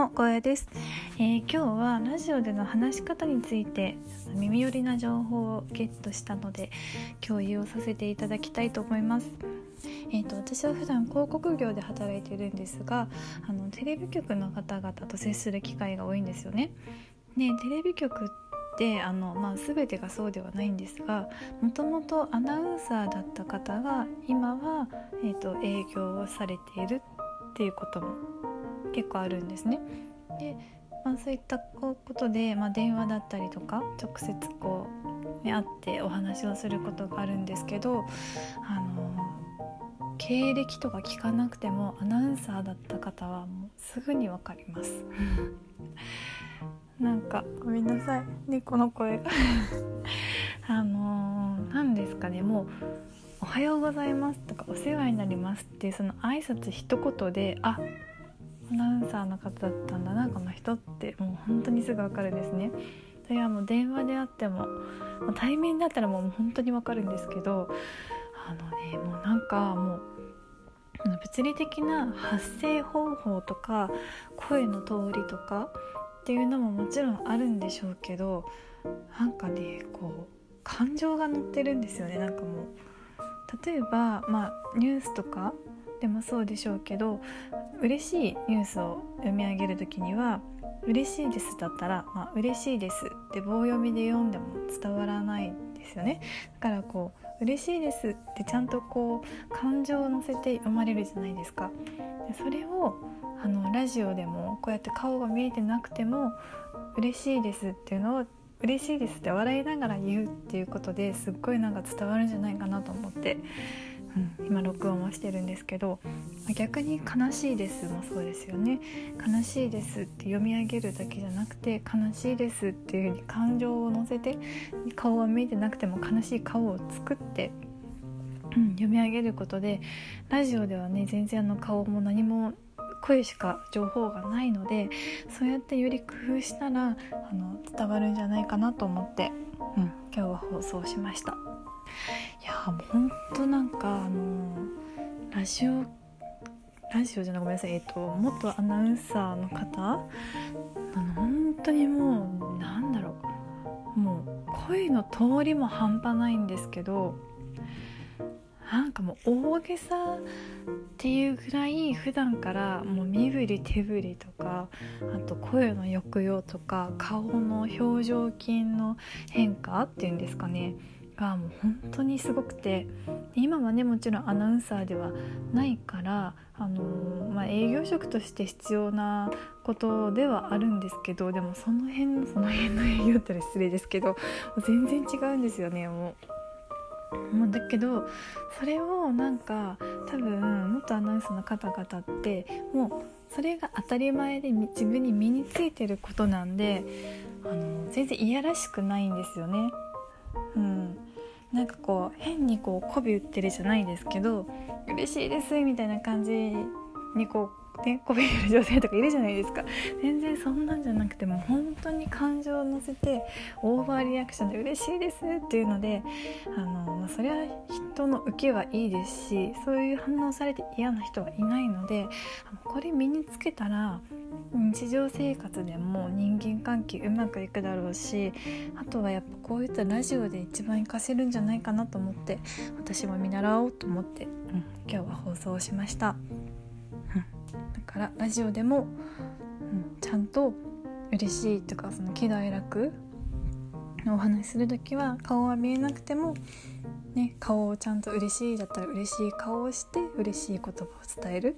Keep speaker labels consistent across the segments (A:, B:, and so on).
A: も光栄です、えー、今日はラジオでの話し方について耳寄りな情報をゲットしたので共有をさせていただきたいと思います。えーと、私は普段広告業で働いているんですがあのテレビ局の方々と接する機会が多いんですよね。でテレビ局ってあの、まあ、全てがそうではないんですがもともとアナウンサーだった方が今は、えーと営業をされているっていうことも結構あるんですね。でまあ、そういったことで、まあ、電話だったりとか直接こう、ね、会ってお話をすることがあるんですけど、あの経歴とか聞かなくてもアナウンサーだった方はもうすぐに分かります。なんかごめんなさい猫の声が あの何ですかねもう「おはようございます」とか「お世話になります」っていうその挨拶一言であアナウンサーの方だったんだなこの人ってもう本当にすぐ分かるんですね。それはもう電話であっても対面だったらもう本当に分かるんですけどあのねもうなんかもう物理的な発声方法とか声の通りとかっていうのももちろんあるんでしょうけどなんかねこう感情が乗ってるんですよねなんかもう例えばまあニュースとかでもそうでしょうけど嬉しいニュースを読み上げる時には「嬉しいです」だったら「まあ、嬉しいです」って棒読みで読んでも伝わらないですよね。だからこう「嬉しいです」ってちゃんとこう感情を乗せて読まれるじゃないですか。それをあのラジオでもこうやって顔が見えてなくても「嬉しいです」っていうのを「嬉しいです」って笑いながら言うっていうことですっごいなんか伝わるんじゃないかなと思って。今録音をしてるんですけど逆に「悲しいです」もそうですよね「悲しいです」って読み上げるだけじゃなくて「悲しいです」っていうふうに感情を乗せて顔は見えてなくても悲しい顔を作ってうん、読み上げることでラジオではね全然あの顔も何も声しか情報がないのでそうやってより工夫したらあの伝わるんじゃないかなと思って、うん、今日は放送しました。いやもうほんとなんかあのラジオラジオじゃないごめんなさい。えっと元アナウンサーの方？あの本当にもうなんだろう。もう声の通りも半端ないんですけどなんかもう大げさっていうぐらい普段からもう身振り手振りとかあと声の抑揚とか顔の表情筋の変化っていうんですかね。がもう本当にすごくて今はねもちろんアナウンサーではないからあのー、まあ、営業職として必要なことではあるんですけどでもその辺のその辺の営業って失礼ですけど全然違うんですよねもう。もうだけどそれをなんか多分元アナウンサーの方々ってもうそれが当たり前で自分に身についてることなんであの全然いやらしくないんですよね。うん、なんかこう変にこう媚び売ってるじゃないですけど嬉しいですみたいな感じにこうね媚び売る女性とかいるじゃないですか。全然そんなんじゃなくても本当に感情を乗せてオーバーリアクションで嬉しいですっていうのであの、まあ、それは人の受けはいいですしそういう反応されて嫌な人はいないのでこれ身につけたら日常生活でも人間関係うまくいくだろうしあとはやっぱこういったラジオで一番活かせるんじゃないかなと思って私も見習おうと思って、うん、今日は放送しました、だからラジオでも、うん、ちゃんと嬉しいとかその喜怒哀楽のお話しする時は顔は見えなくても、ね、顔をちゃんと嬉しいだったら嬉しい顔をして嬉しい言葉を伝える。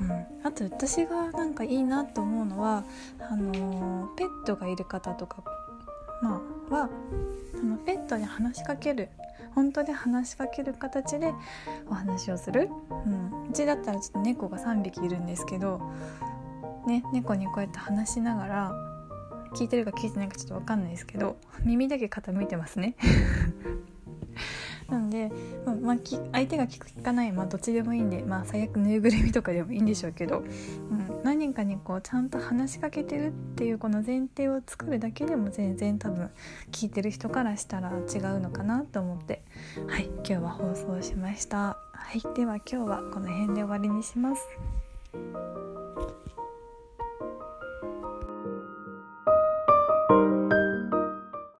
A: うん、あと私がなんかいいなと思うのはあのペットがいる方とか、まあ、はあのペットに話しかける本当に話しかける形でお話をする、うん、うちだったらちょっと猫が3匹いるんですけど、ね、猫にこうやって話しながら聞いてるか聞いてないかちょっと分かんないですけど耳だけ傾いてますね。なんで、まあ、まあ、相手が聞く聞かない、まあ、どっちでもいいんで、まあ、最悪ぬいぐるみとかでもいいんでしょうけど、うん、何人かにこうちゃんと話しかけてるっていうこの前提を作るだけでも全然多分聞いてる人からしたら違うのかなと思ってはい今日は放送しました。はい、では今日はこの辺で終わりにします。